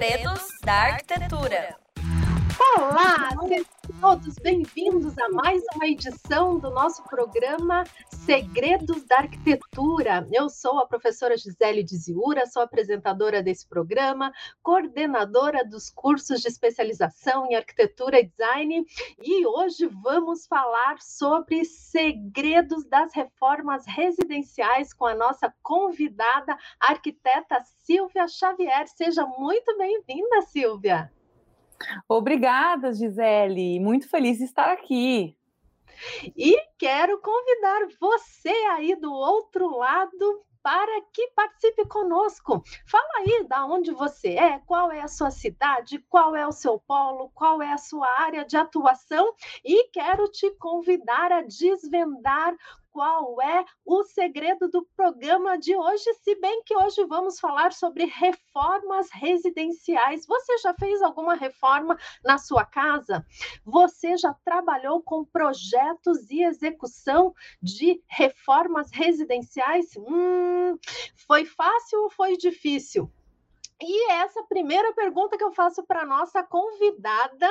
Segredos da Arquitetura. Olá, sejam todos bem-vindos a mais uma edição do nosso programa Segredos da Arquitetura. Eu sou a professora Gisele Diziura, sou apresentadora desse programa, coordenadora dos cursos de especialização em arquitetura e design, e hoje vamos falar sobre segredos das reformas residenciais com a nossa convidada, a arquiteta Silvia Xavier. Seja muito bem-vinda, Silvia. Obrigada, Gisele. Muito feliz de estar aqui. E quero convidar você aí do outro lado para que participe conosco. Fala aí da onde você é, qual é a sua cidade, qual é o seu polo, qual é a sua área de atuação e quero te convidar a desvendar qual é o segredo do programa de hoje, se bem que hoje vamos falar sobre reformas residenciais. Você já fez alguma reforma na sua casa? Você já trabalhou com projetos e execução de reformas residenciais? Hum, foi fácil ou foi difícil? E essa primeira pergunta que eu faço para nossa convidada,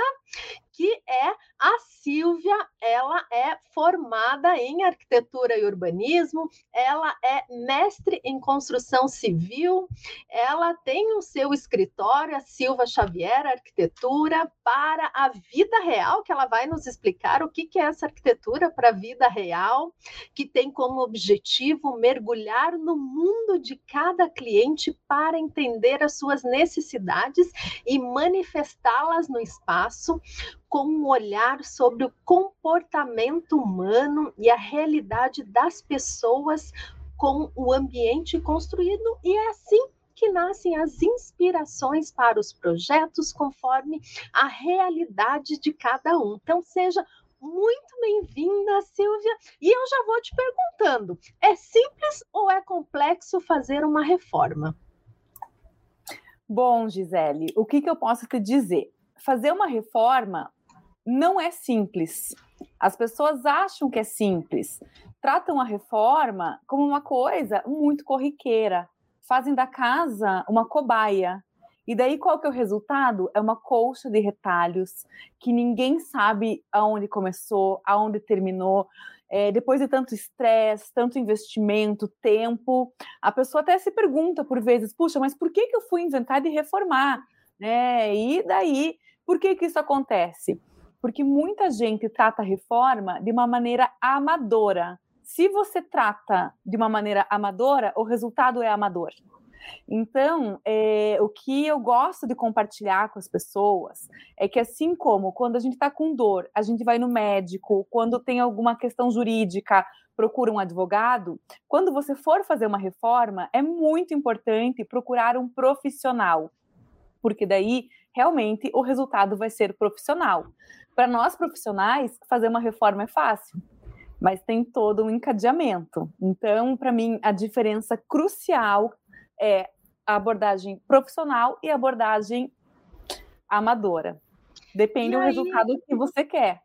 que é a Silvia. Ela é formada em arquitetura e urbanismo, ela é mestre em construção civil, ela tem o seu escritório, a Silva Xavier Arquitetura, para a vida real, que ela vai nos explicar o que é essa arquitetura para a vida real, que tem como objetivo mergulhar no mundo de cada cliente para entender as suas necessidades e manifestá-las no espaço com um olhar sobre o comportamento humano e a realidade das pessoas com o ambiente construído, e é assim que nascem as inspirações para os projetos conforme a realidade de cada um. Então, seja muito bem-vinda, Silvia. E eu já vou te perguntando: é simples ou é complexo fazer uma reforma? Bom, Gisele, o que, que eu posso te dizer? Fazer uma reforma não é simples. As pessoas acham que é simples, tratam a reforma como uma coisa muito corriqueira, fazem da casa uma cobaia. E daí qual que é o resultado? É uma colcha de retalhos que ninguém sabe aonde começou, aonde terminou. É, depois de tanto estresse, tanto investimento, tempo, a pessoa até se pergunta por vezes: puxa, mas por que, que eu fui inventar de reformar? Né? E daí, por que, que isso acontece? Porque muita gente trata a reforma de uma maneira amadora. Se você trata de uma maneira amadora, o resultado é amador. Então, é, o que eu gosto de compartilhar com as pessoas é que, assim como quando a gente está com dor, a gente vai no médico, quando tem alguma questão jurídica, procura um advogado, quando você for fazer uma reforma, é muito importante procurar um profissional, porque daí realmente o resultado vai ser profissional. Para nós profissionais, fazer uma reforma é fácil, mas tem todo um encadeamento. Então, para mim, a diferença crucial é a abordagem profissional e a abordagem amadora. Depende do resultado que você quer.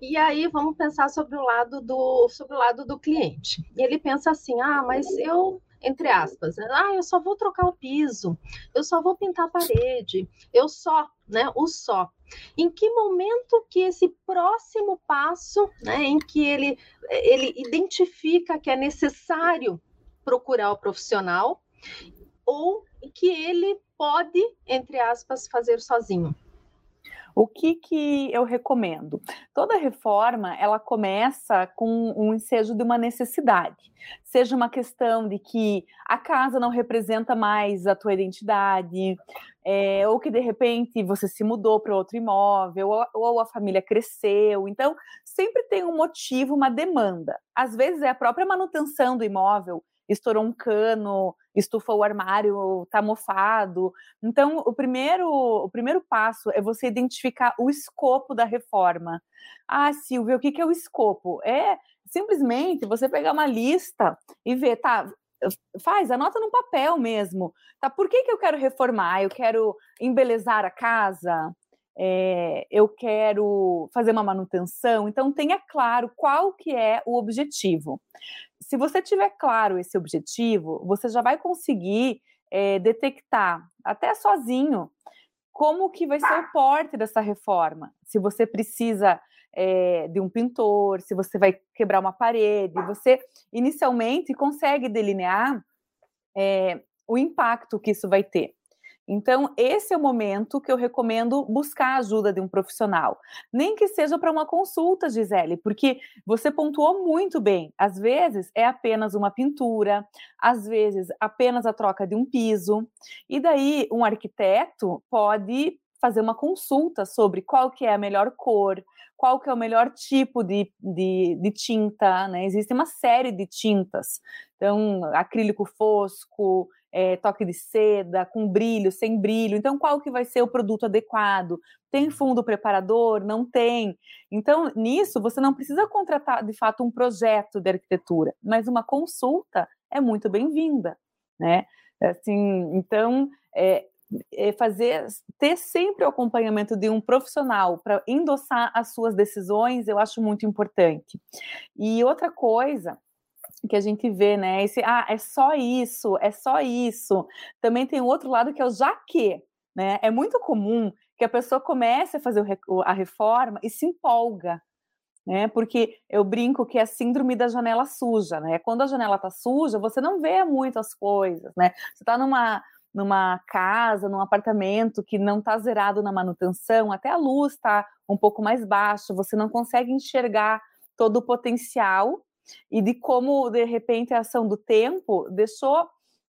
E aí vamos pensar sobre o lado do sobre o lado do cliente. Ele pensa assim: "Ah, mas eu entre aspas, né? ah, eu só vou trocar o piso, eu só vou pintar a parede, eu só, né, o só. Em que momento que esse próximo passo, né, em que ele, ele identifica que é necessário procurar o profissional ou que ele pode, entre aspas, fazer sozinho? O que, que eu recomendo? Toda reforma ela começa com um ensejo de uma necessidade, seja uma questão de que a casa não representa mais a tua identidade, é, ou que de repente você se mudou para outro imóvel, ou, ou a família cresceu. Então, sempre tem um motivo, uma demanda. Às vezes é a própria manutenção do imóvel, estourou um cano, estufou o armário, tá mofado. Então, o primeiro, o primeiro passo é você identificar o escopo da reforma. Ah, Silvia, o que, que é o escopo? É simplesmente você pegar uma lista e ver, tá, faz, anota no papel mesmo. Tá, por que, que eu quero reformar? Eu quero embelezar a casa? É, eu quero fazer uma manutenção, então tenha claro qual que é o objetivo se você tiver claro esse objetivo, você já vai conseguir é, detectar, até sozinho, como que vai ser o porte dessa reforma. Se você precisa é, de um pintor, se você vai quebrar uma parede, você inicialmente consegue delinear o impacto que isso vai ter. Então, esse é o momento que eu recomendo buscar a ajuda de um profissional. Nem que seja para uma consulta, Gisele, porque você pontuou muito bem. Às vezes é apenas uma pintura, às vezes apenas a troca de um piso. E daí, um arquiteto pode fazer uma consulta sobre qual que é a melhor cor, qual que é o melhor tipo de, de, de tinta, né? Existe uma série de tintas. Então, acrílico fosco, é, toque de seda, com brilho, sem brilho. Então, qual que vai ser o produto adequado? Tem fundo preparador? Não tem. Então, nisso, você não precisa contratar, de fato, um projeto de arquitetura, mas uma consulta é muito bem-vinda, né? Assim, então, é, é fazer, ter sempre o acompanhamento de um profissional para endossar as suas decisões, eu acho muito importante. E outra coisa que a gente vê, né? Esse, ah, é só isso, é só isso. Também tem o outro lado que é o já que, né? É muito comum que a pessoa comece a fazer a reforma e se empolga, né? Porque eu brinco que é a síndrome da janela suja, né? Quando a janela tá suja, você não vê muito as coisas, né? Você tá numa numa casa, num apartamento que não está zerado na manutenção, até a luz está um pouco mais baixa, você não consegue enxergar todo o potencial e de como, de repente, a ação do tempo deixou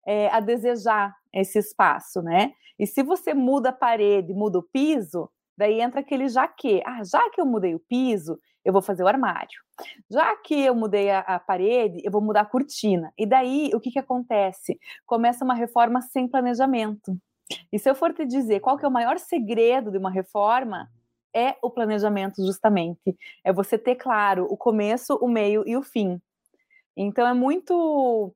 é, a desejar esse espaço, né? E se você muda a parede, muda o piso, daí entra aquele já que, ah, já que eu mudei o piso, eu vou fazer o armário. Já que eu mudei a, a, parede, eu vou mudar a cortina. E daí, o que, que acontece? Começa uma reforma sem planejamento. E se eu for te dizer qual que é o maior segredo de uma reforma, é o planejamento justamente. É você ter claro o começo, o meio e o fim. Então é muito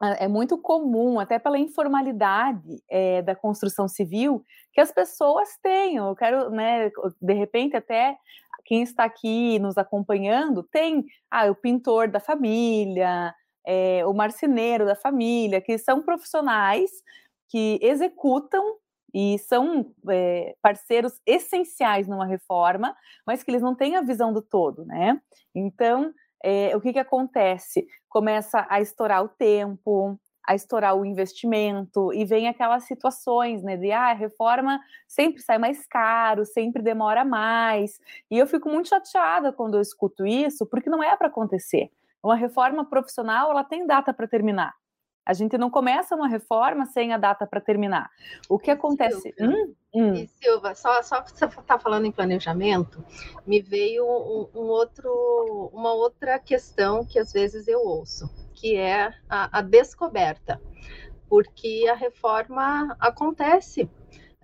é muito comum, até pela informalidade é, da construção civil, que as pessoas tenham. Eu quero, né, de repente, até quem está aqui nos acompanhando tem ah, o pintor da família, é, o marceneiro da família, que são profissionais que executam e são é, parceiros essenciais numa reforma, mas que eles não têm a visão do todo, né? Então, é, o que, que acontece? Começa a estourar o tempo, a estourar o investimento, e vem aquelas situações, né, de ah, a reforma sempre sai mais caro, sempre demora mais, e eu fico muito chateada quando eu escuto isso, porque não é para acontecer. Uma reforma profissional, ela tem data para terminar. A gente não começa uma reforma sem a data para terminar. O que acontece? Hum, hum. E Silva, só, só que você está falando em planejamento, me veio um, um, outro, uma outra questão que às vezes eu ouço, que é a, a descoberta, porque a reforma acontece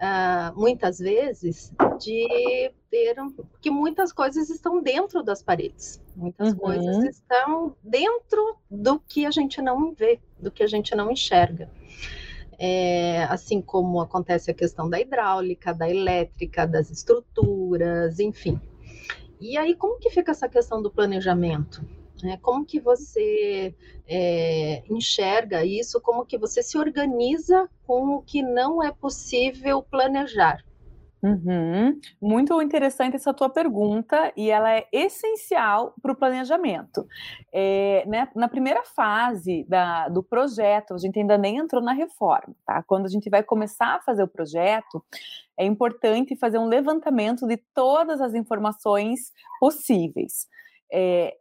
uh, muitas vezes de ter que muitas coisas estão dentro das paredes, muitas uhum. coisas estão dentro do que a gente não vê, do que a gente não enxerga. É, assim como acontece a questão da hidráulica, da elétrica, das estruturas, enfim. E aí, como que fica essa questão do planejamento? Né? Como que você é, enxerga isso? Como que você se organiza com o que não é possível planejar? Uhum. Muito interessante essa tua pergunta e ela é essencial para o planejamento. É, né, na primeira fase da, do projeto, a gente ainda nem entrou na reforma, tá? Quando a gente vai começar a fazer o projeto, é importante fazer um levantamento de todas as informações possíveis. É,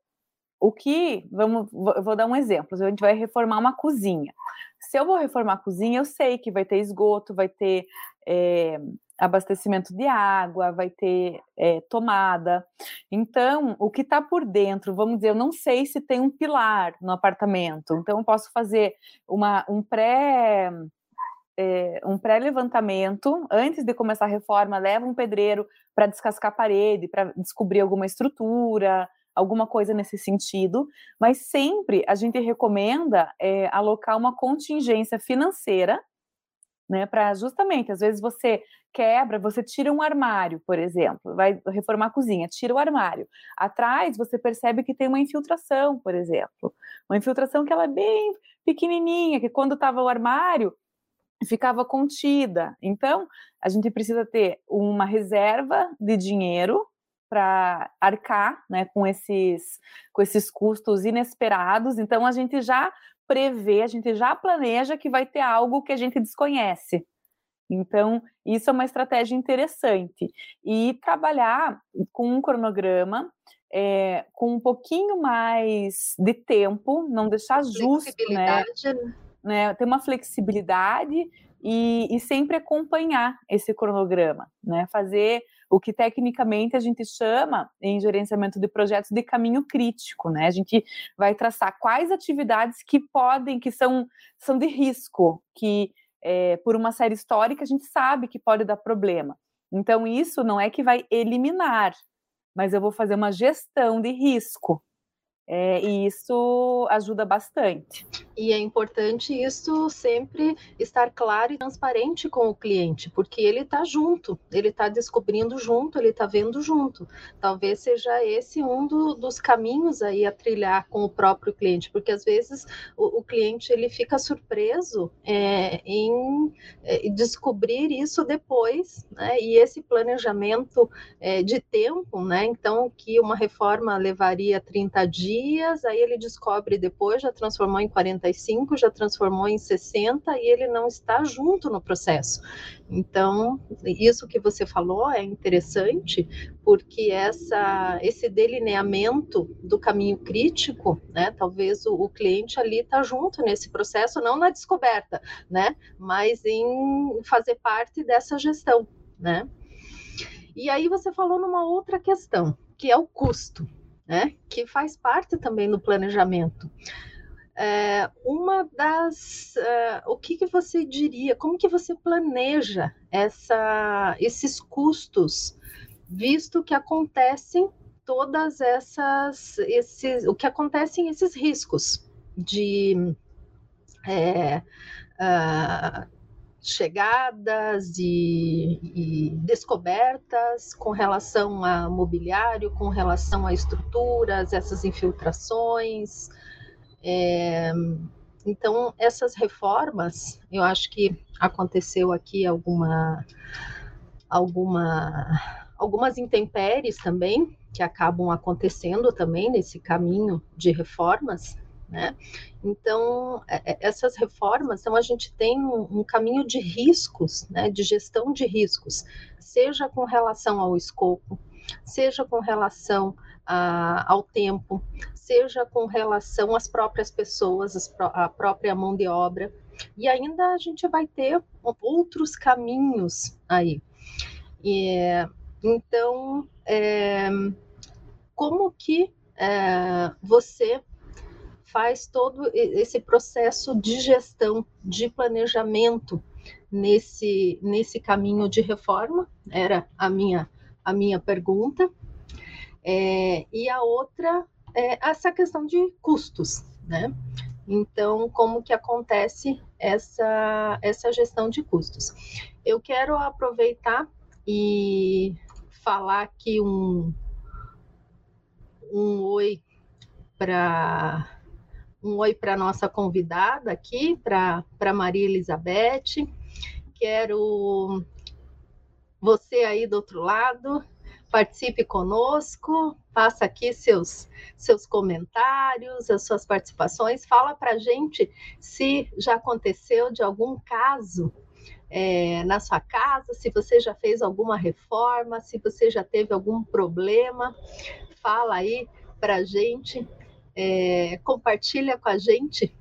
o que, vamos, vou dar um exemplo, a gente vai reformar uma cozinha. Se eu vou reformar a cozinha, eu sei que vai ter esgoto, vai ter é, abastecimento de água, vai ter é, tomada. Então, o que está por dentro, vamos dizer, eu não sei se tem um pilar no apartamento, então eu posso fazer uma, um pré. É, um pré-levantamento, antes de começar a reforma, leva um pedreiro para descascar a parede, para descobrir alguma estrutura, alguma coisa nesse sentido, mas sempre a gente recomenda é, alocar uma contingência financeira, né, para justamente, às vezes você quebra, você tira um armário, por exemplo, vai reformar a cozinha, tira o armário. Atrás você percebe que tem uma infiltração, por exemplo, uma infiltração que ela é bem pequenininha, que quando estava o armário ficava contida. Então, a gente precisa ter uma reserva de dinheiro para arcar né, com, esses, com esses custos inesperados. Então, a gente já prevê, a gente já planeja que vai ter algo que a gente desconhece. Então, isso é uma estratégia interessante. E trabalhar com um cronograma é, com um pouquinho mais de tempo, não deixar justo, né? né? Ter uma flexibilidade e, e, sempre acompanhar esse cronograma, né? Fazer o que tecnicamente a gente chama em gerenciamento de projetos de caminho crítico, né? A gente vai traçar quais atividades que podem, que são, são de risco, que é, por uma série histórica a gente sabe que pode dar problema. Então, isso não é que vai eliminar, mas eu vou fazer uma gestão de risco. É, e isso ajuda bastante. E é importante isso sempre estar claro e transparente com o cliente, porque ele está junto, ele está descobrindo junto, ele está vendo junto. Talvez seja esse um do, dos caminhos aí a trilhar com o próprio cliente, porque às vezes o, o cliente ele fica surpreso é, em é, descobrir isso depois, né? E esse planejamento é, de tempo, né? Então que uma reforma levaria 30 dias dias, aí ele descobre depois, já transformou em 45, já transformou em 60 e ele não está junto no processo. Então, isso que você falou é interessante, porque essa, esse delineamento do caminho crítico, né, talvez o, o cliente ali está junto nesse processo, não na descoberta, né, mas em fazer parte dessa gestão, né. E aí você falou numa outra questão, que é o custo né? Que faz parte também do planejamento. É, uma das, uh, o que, que você diria? Como que você planeja essa, esses custos, visto que acontecem todas essas, esses, o que acontecem esses riscos de é, uh, chegadas e, e, descobertas com relação a mobiliário, com relação a estruturas, essas infiltrações. É, então, essas reformas, eu acho que aconteceu aqui alguma, alguma, algumas intempéries também, que acabam acontecendo também nesse caminho de reformas, né? Então, é, é, essas reformas, então a gente tem um, um caminho de riscos, né, de gestão de riscos, seja com relação ao escopo, seja com relação a, ao tempo, seja com relação às próprias pessoas, as, a própria mão de obra, e ainda a gente vai ter outros caminhos aí. E, então, é, como que é, você faz todo esse processo de gestão, de planejamento nesse, nesse caminho de reforma? Era a minha, a minha pergunta. É, e a outra é essa questão de custos, né? Então, como que acontece essa, essa gestão de custos? Eu quero aproveitar e falar aqui um, um oi para um oi para nossa convidada aqui, para Maria Elizabeth. Quero você aí do outro lado, participe conosco, faça aqui seus, seus comentários, as suas participações, fala para a gente se já aconteceu de algum caso é, na sua casa, se você já fez alguma reforma, se você já teve algum problema, fala aí para a gente é, compartilha com a gente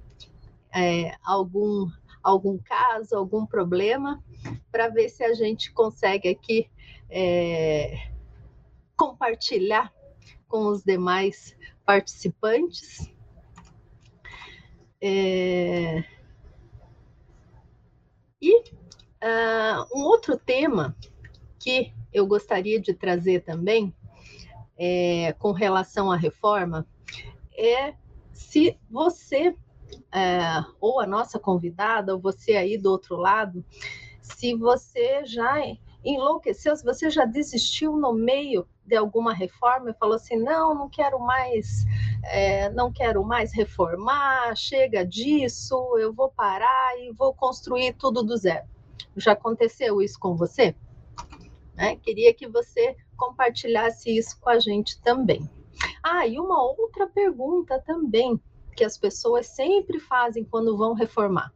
é, algum, algum caso, algum problema, para ver se a gente consegue aqui é, compartilhar com os demais participantes. É... E uh, um outro tema que eu gostaria de trazer também é, com relação à reforma é se você, é, ou a nossa convidada, ou você aí do outro lado, se você já enlouqueceu, se você já desistiu no meio de alguma reforma e falou assim: não, não quero mais, é, não quero mais reformar, chega disso, eu vou parar e vou construir tudo do zero. Já aconteceu isso com você? Né? Queria que você compartilhasse isso com a gente também. Ah, e uma outra pergunta também que as pessoas sempre fazem quando vão reformar.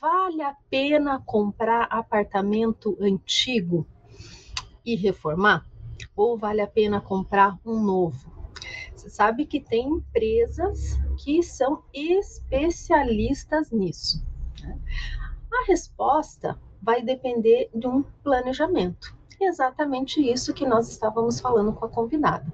Vale a pena comprar apartamento antigo e reformar? Ou vale a pena comprar um novo? Você sabe que tem empresas que são especialistas nisso. Né? A resposta vai depender de um planejamento. exatamente isso que nós estávamos falando com a convidada.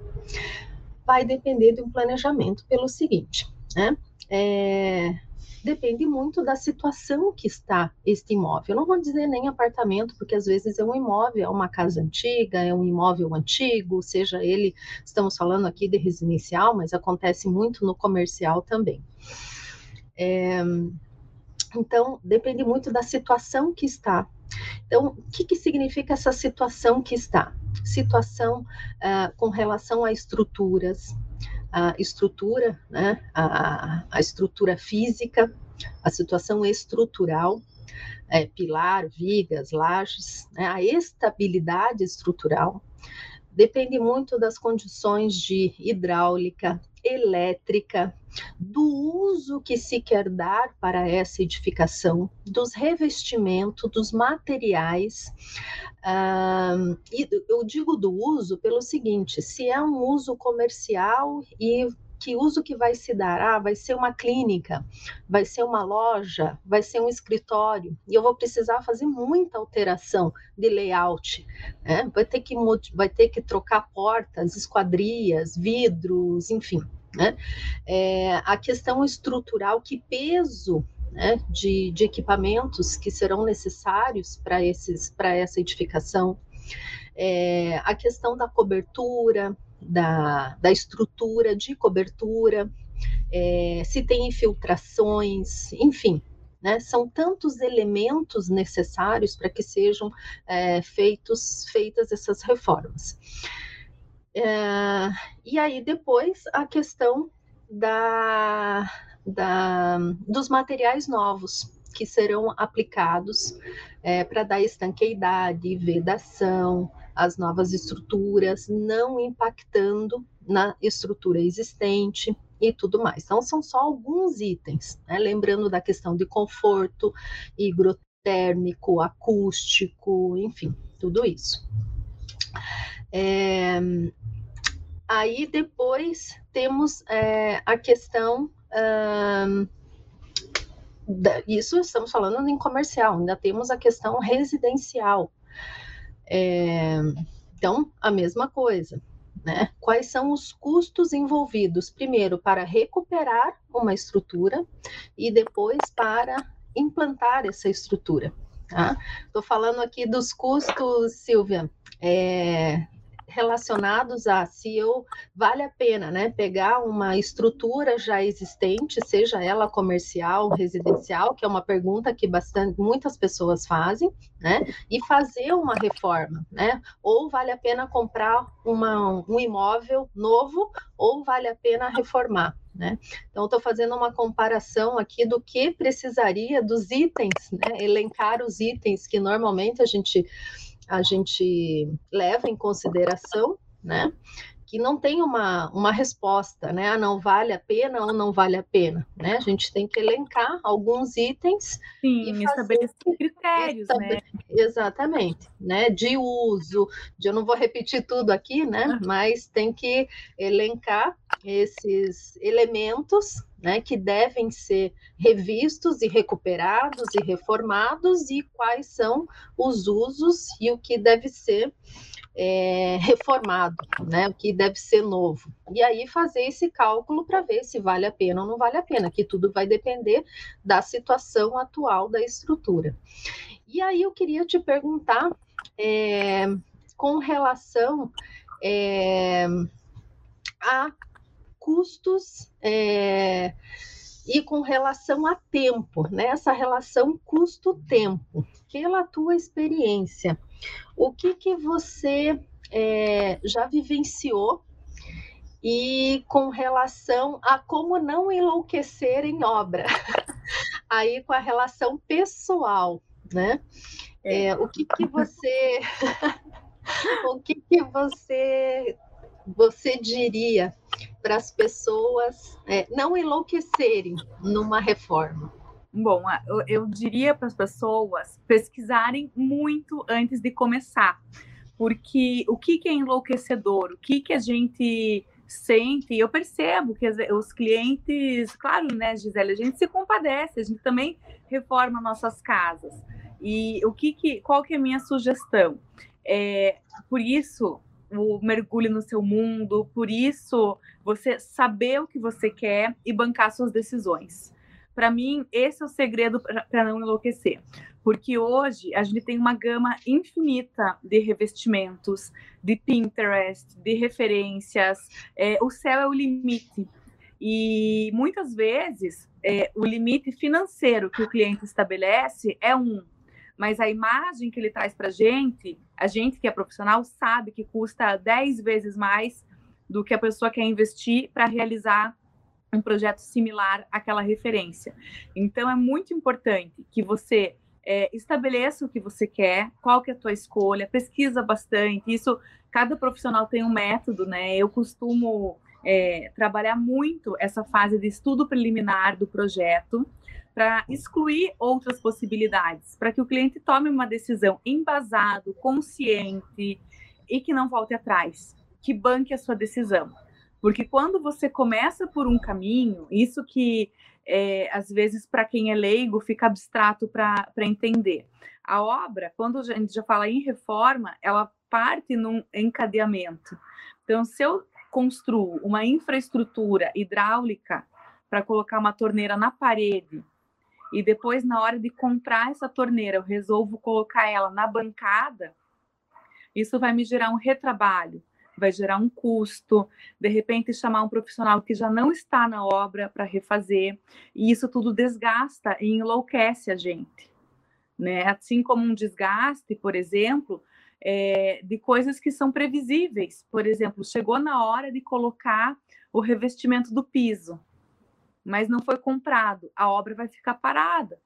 Vai depender de um planejamento pelo seguinte: né? É, depende muito da situação que está este imóvel. Eu não vou dizer nem apartamento, porque às vezes é um imóvel, é uma casa antiga, é um imóvel antigo, seja ele, estamos falando aqui de residencial, mas acontece muito no comercial também. É, então, depende muito da situação que está. Então, o que, que significa essa situação que está? Situação uh, com relação a estruturas, a estrutura, né, a, a estrutura física, a situação estrutural, é, pilar, vigas, lajes, né, a estabilidade estrutural, depende muito das condições de hidráulica, elétrica, do uso que se quer dar para essa edificação, dos revestimentos, dos materiais. E eu digo do uso pelo seguinte: se é um uso comercial e que uso que vai se dar? Ah, vai ser uma clínica, vai ser uma loja, vai ser um escritório, e eu vou precisar fazer muita alteração de layout, né? vai, ter que, vai ter que trocar portas, esquadrias, vidros, enfim. Né? É, a questão estrutural, que peso né, de, de, equipamentos que serão necessários para essa edificação, é, a questão da cobertura, da, da estrutura de cobertura, é, se tem infiltrações, enfim, né? São tantos elementos necessários para que sejam é, feitos, feitas essas reformas. É, e aí depois a questão da, da, dos materiais novos que serão aplicados é, para dar estanqueidade, vedação, as novas estruturas, não impactando na estrutura existente e tudo mais. Então, são só alguns itens, né? lembrando da questão de conforto, higrotérmico, acústico, enfim, tudo isso. É, aí depois temos é, a questão. da, isso estamos falando em comercial, ainda temos a questão residencial, é, então, a mesma coisa. Né? Quais são os custos envolvidos, primeiro, para recuperar uma estrutura e depois para implantar essa estrutura? Estou tá? falando aqui dos custos, Silvia, é, relacionados a se eu vale a pena, né, pegar uma estrutura já existente, seja ela comercial, residencial, que é uma pergunta que bastante muitas pessoas fazem, né, e fazer uma reforma, né? Ou vale a pena comprar uma, um imóvel novo, ou vale a pena reformar. Né? Então, estou fazendo uma comparação aqui do que precisaria dos itens, né? elencar os itens que normalmente a gente a gente leva em consideração, né? Que não tem uma, uma resposta, né? Ah, não vale a pena ou não vale a pena, né? A gente tem que elencar alguns itens Sim, e estabelecer critérios, né? Exatamente, né? De uso, de eu não vou repetir tudo aqui, né? Mas tem que elencar esses elementos né, que devem ser revistos e recuperados e reformados e quais são os usos e o que deve ser é, reformado, né, o que deve ser novo. E aí fazer esse cálculo para ver se vale a pena ou não vale a pena, que tudo vai depender da situação atual da estrutura. E aí eu queria te perguntar é, com relação é, a custos é, e com relação a tempo, né? essa relação custo-tempo, pela tua experiência, o que, que você é, já vivenciou e com relação a como não enlouquecer em obra, aí com a relação pessoal, né? É, é o que, que você o que, que você você diria para as pessoas é, não enlouquecerem numa reforma? Bom, eu, eu diria para as pessoas pesquisarem muito antes de começar, porque o que, que é enlouquecedor, o que, que a gente sente, eu percebo que os clientes, claro, né, Gisele, a gente se compadece, a gente também reforma nossas casas. E o que, que qual que é a minha sugestão? É, por isso, o mergulho no seu mundo, por isso você saber o que você quer e bancar suas decisões. Para mim, esse é o segredo para não enlouquecer. Porque hoje a gente tem uma gama infinita de revestimentos, de Pinterest, de referências. É, o céu é o limite. E muitas vezes é, o limite financeiro que o cliente estabelece é um, mas a imagem que ele traz para a gente, a gente que é profissional sabe que custa 10 vezes mais do que a pessoa quer investir para realizar um projeto similar àquela referência. Então é muito importante que você é, estabeleça o que você quer, qual que é a tua escolha, pesquisa bastante. Isso, cada profissional tem um método, né? Eu costumo é, trabalhar muito essa fase de estudo preliminar do projeto para excluir outras possibilidades, para que o cliente tome uma decisão embasado, consciente e que não volte atrás, que banque a sua decisão. Porque quando você começa por um caminho, isso que é, às vezes para quem é leigo fica abstrato para entender. A obra, quando a gente já fala em reforma, ela parte num encadeamento. Então, se eu construo uma infraestrutura hidráulica para colocar uma torneira na parede e depois na hora de comprar essa torneira eu resolvo colocar ela na bancada, isso vai me gerar um retrabalho vai gerar um custo, de repente chamar um profissional que já não está na obra para refazer, e isso tudo desgasta e enlouquece a gente. Né? Assim como um desgaste, por exemplo, é, de coisas que são previsíveis. Por exemplo, chegou na hora de colocar o revestimento do piso, mas não foi comprado, a obra vai ficar parada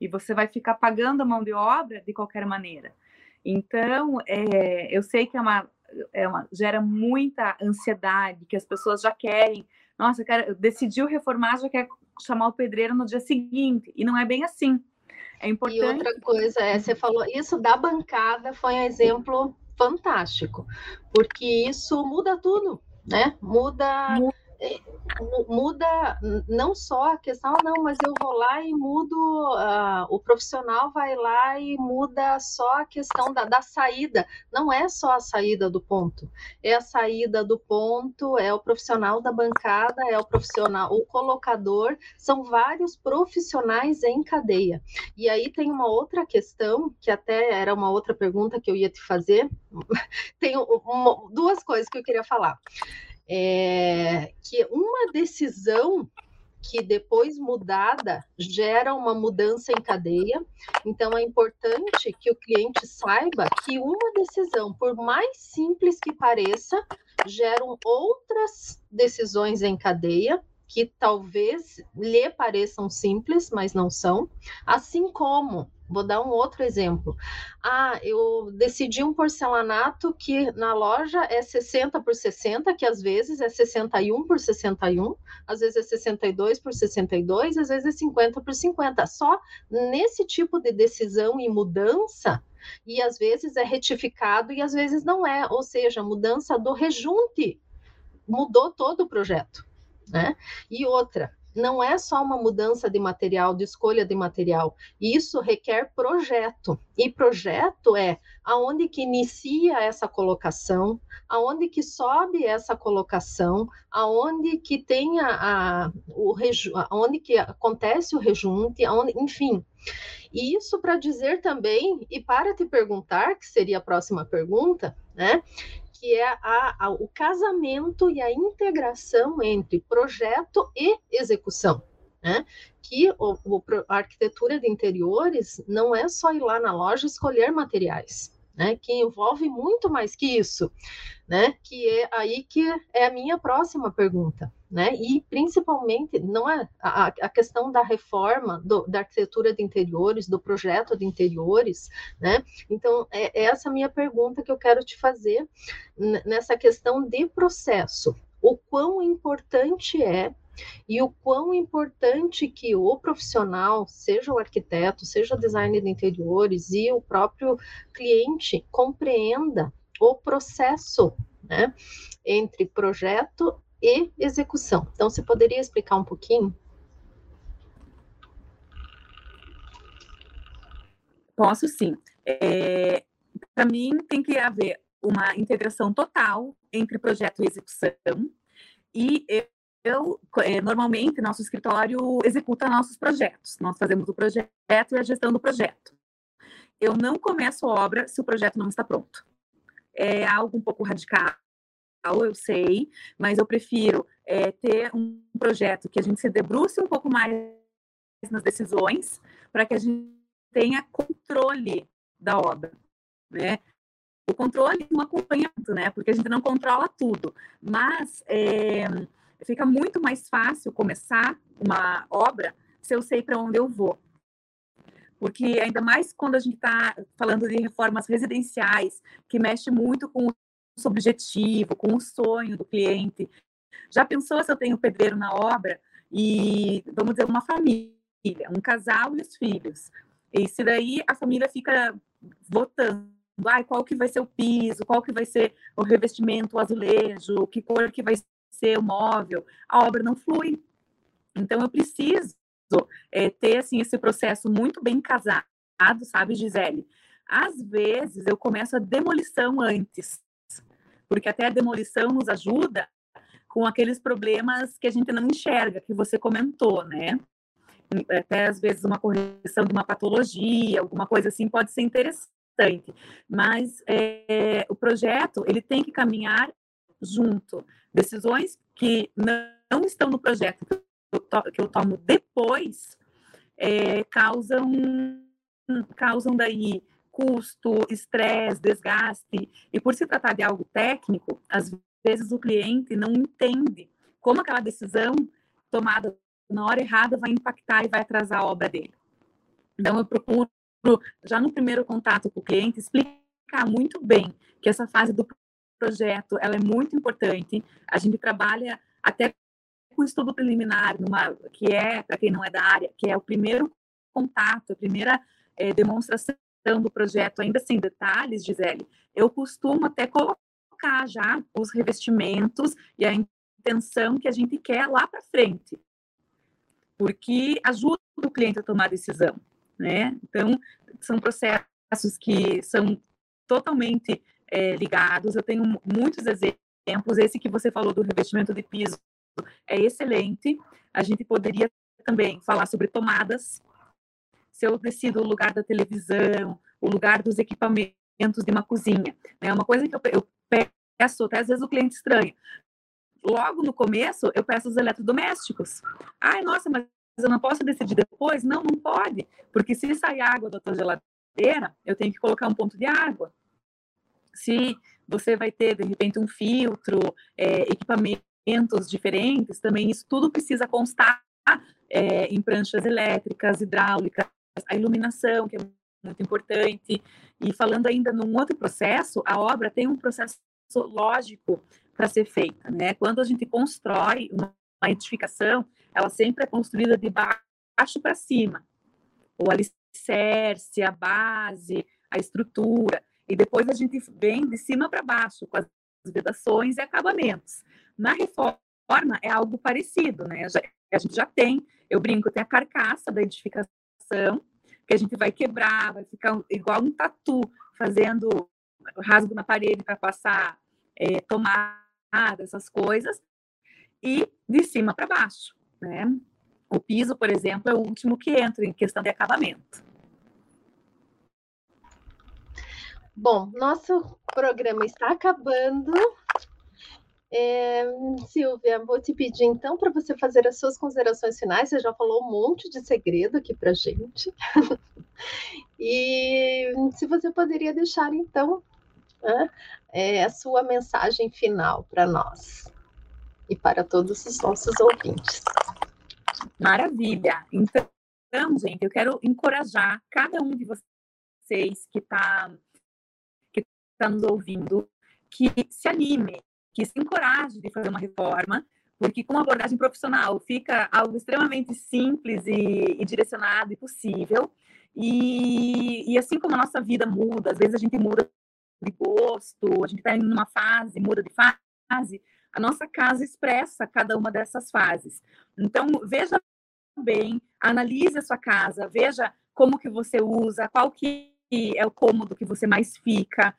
e você vai ficar pagando a mão de obra de qualquer maneira. Então, é, eu sei que é uma, é uma, gera muita ansiedade, que as pessoas já querem, nossa, quero, decidiu reformar, já quer chamar o pedreiro no dia seguinte, e não é bem assim. É importante. E outra coisa, é, você falou, isso da bancada foi um exemplo fantástico, porque isso muda tudo, né? Muda, muda muda não só a questão, não, mas eu vou lá e mudo, uh, o profissional vai lá e muda só a questão da, da saída. Não é só a saída do ponto, é a saída do ponto, é o profissional da bancada, é o profissional, o colocador, são vários profissionais em cadeia. E aí tem uma outra questão, que até era uma outra pergunta que eu ia te fazer, tem duas coisas que eu queria falar é, que uma decisão que depois mudada gera uma mudança em cadeia. Então é importante que o cliente saiba que uma decisão, por mais simples que pareça, geram outras decisões em cadeia que talvez lhe pareçam simples, mas não são, assim como Vou dar um outro exemplo. Ah, eu decidi um porcelanato que na loja é 60 por 60, que às vezes é 61 por 61, às vezes é 62 por 62, às vezes é 50 por 50. Só nesse tipo de decisão e mudança, e às vezes é retificado e às vezes não é, ou seja, mudança do rejunte mudou todo o projeto. Né? E outra, não é só uma mudança de material, de escolha de material. Isso requer projeto. E projeto é aonde que inicia essa colocação, aonde que sobe essa colocação, aonde que tem a, a o aonde que acontece o rejunte, aonde, enfim. E isso para dizer também, e para te perguntar, que seria a próxima pergunta, né? Que é a, a, o casamento e a integração entre projeto e execução. Né? Que o, o, a arquitetura de interiores não é só ir lá na loja escolher materiais. Né, que envolve muito mais que isso, né, que é aí que é a minha próxima pergunta, né, e principalmente não é a, a questão da reforma do, da arquitetura de interiores, do projeto de interiores, né, então é, é essa minha pergunta que eu quero te fazer nessa questão de processo, o quão importante é e o quão importante que o profissional, seja o arquiteto, seja o designer de interiores e o próprio cliente compreenda o processo né, entre projeto e execução. Então, você poderia explicar um pouquinho? Posso sim. É, Para mim, tem que haver uma integração total entre projeto e execução. E eu, é, normalmente, nosso escritório executa nossos projetos. Nós fazemos o projeto e a gestão do projeto. Eu não começo obra se o projeto não está pronto. É algo um pouco radical, eu sei, mas eu prefiro é, ter um projeto que a gente se debruce um pouco mais nas decisões, para que a gente tenha controle da obra, né? O controle é um acompanhamento, né? Porque a gente não controla tudo, mas é, fica muito mais fácil começar uma obra se eu sei para onde eu vou. Porque ainda mais quando a gente está falando de reformas residenciais, que mexe muito com o objetivo, com o sonho do cliente. Já pensou se eu tenho pedreiro na obra e, vamos dizer, uma família, um casal e os filhos? E se daí a família fica votando, ah, qual que vai ser o piso, qual que vai ser o revestimento, o azulejo, que cor que vai o móvel, a obra não flui. Então, eu preciso é, ter assim, esse processo muito bem casado, sabe, Gisele? Às vezes, eu começo a demolição antes, porque até a demolição nos ajuda com aqueles problemas que a gente não enxerga, que você comentou, né? Até às vezes uma correção de uma patologia, alguma coisa assim, pode ser interessante. Mas é, o projeto ele tem que caminhar junto. Decisões que não estão no projeto, que eu, to, que eu tomo depois, é, causam, causam daí custo, estresse, desgaste. E por se tratar de algo técnico, às vezes o cliente não entende como aquela decisão tomada na hora errada vai impactar e vai atrasar a obra dele. Então, eu procuro, já no primeiro contato com o cliente, explicar muito bem que essa fase do projeto, ela é muito importante. A gente trabalha até com estudo preliminar, numa, que é, para quem não é da área, que é o primeiro contato, a primeira é, demonstração do projeto, ainda sem detalhes, Gisele, eu costumo até colocar já os revestimentos e a intenção que a gente quer lá para frente, porque ajuda o cliente a tomar decisão, né? Então, são processos que são totalmente é, ligados. Eu tenho muitos exemplos. Esse que você falou do revestimento de piso é excelente. A gente poderia também falar sobre tomadas. Se eu decido o lugar da televisão, o lugar dos equipamentos de uma cozinha, é né? uma coisa que eu, eu peço, até às vezes o cliente estranha. Logo no começo, eu peço os eletrodomésticos. Ai, nossa, mas eu não posso decidir depois? Não, não pode, porque se sair água da tua geladeira, eu tenho que colocar um ponto de água se você vai ter, de repente, um filtro, é, equipamentos diferentes, também isso tudo precisa constar é, em pranchas elétricas, hidráulicas, a iluminação, que é muito importante. E falando ainda num outro processo, a obra tem um processo lógico para ser feita, né? Quando a gente constrói uma edificação, ela sempre é construída de baixo para cima. O alicerce, a base, a estrutura. E depois a gente vem de cima para baixo, com as vedações e acabamentos. Na reforma é algo parecido, né? A gente já tem, eu brinco, tem a carcaça da edificação, que a gente vai quebrar, vai ficar igual um tatu, fazendo rasgo na parede para passar é, tomada, essas coisas, e de cima para baixo, né? O piso, por exemplo, é o último que entra em questão de acabamento. Bom, nosso programa está acabando. É, Silvia, vou te pedir então para você fazer as suas considerações finais. Você já falou um monte de segredo aqui para gente. e se você poderia deixar, então, é, a sua mensagem final para nós e para todos os nossos ouvintes. Maravilha! Então, gente, eu quero encorajar cada um de vocês que está que tá nos ouvindo que se anime, que se encoraje de fazer uma reforma, porque com abordagem profissional fica algo extremamente simples e, e direcionado e possível. E, e, assim como a nossa vida muda, às vezes a gente muda de gosto, a gente está em uma fase, muda de fase, a nossa casa expressa cada uma dessas fases. Então, veja bem, analise a sua casa, veja como que você usa, qual que é o cômodo que você mais fica,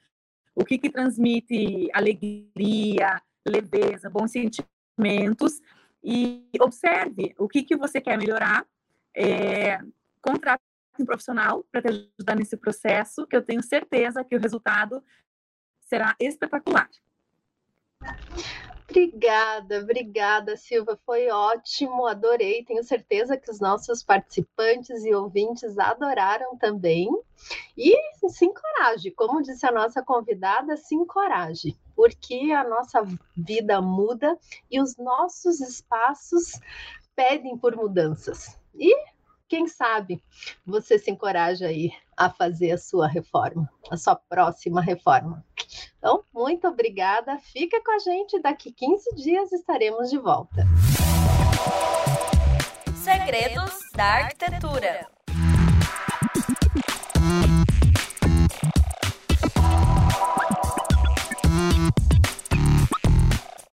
o que, que transmite alegria, leveza, bons sentimentos e observe o que, que você quer melhorar. É, contrate um profissional para te ajudar nesse processo, que eu tenho certeza que o resultado será espetacular. Obrigada, obrigada, Silva. Foi ótimo, adorei. Tenho certeza que os nossos participantes e ouvintes adoraram também. E se encoraje, como disse a nossa convidada, se encoraje, porque a nossa vida muda e os nossos espaços pedem por mudanças. E quem sabe você se encoraja aí a fazer a sua reforma, a sua próxima reforma. Então, muito obrigada. Fica com a gente. Daqui 15 dias estaremos de volta. Segredos da Arquitetura.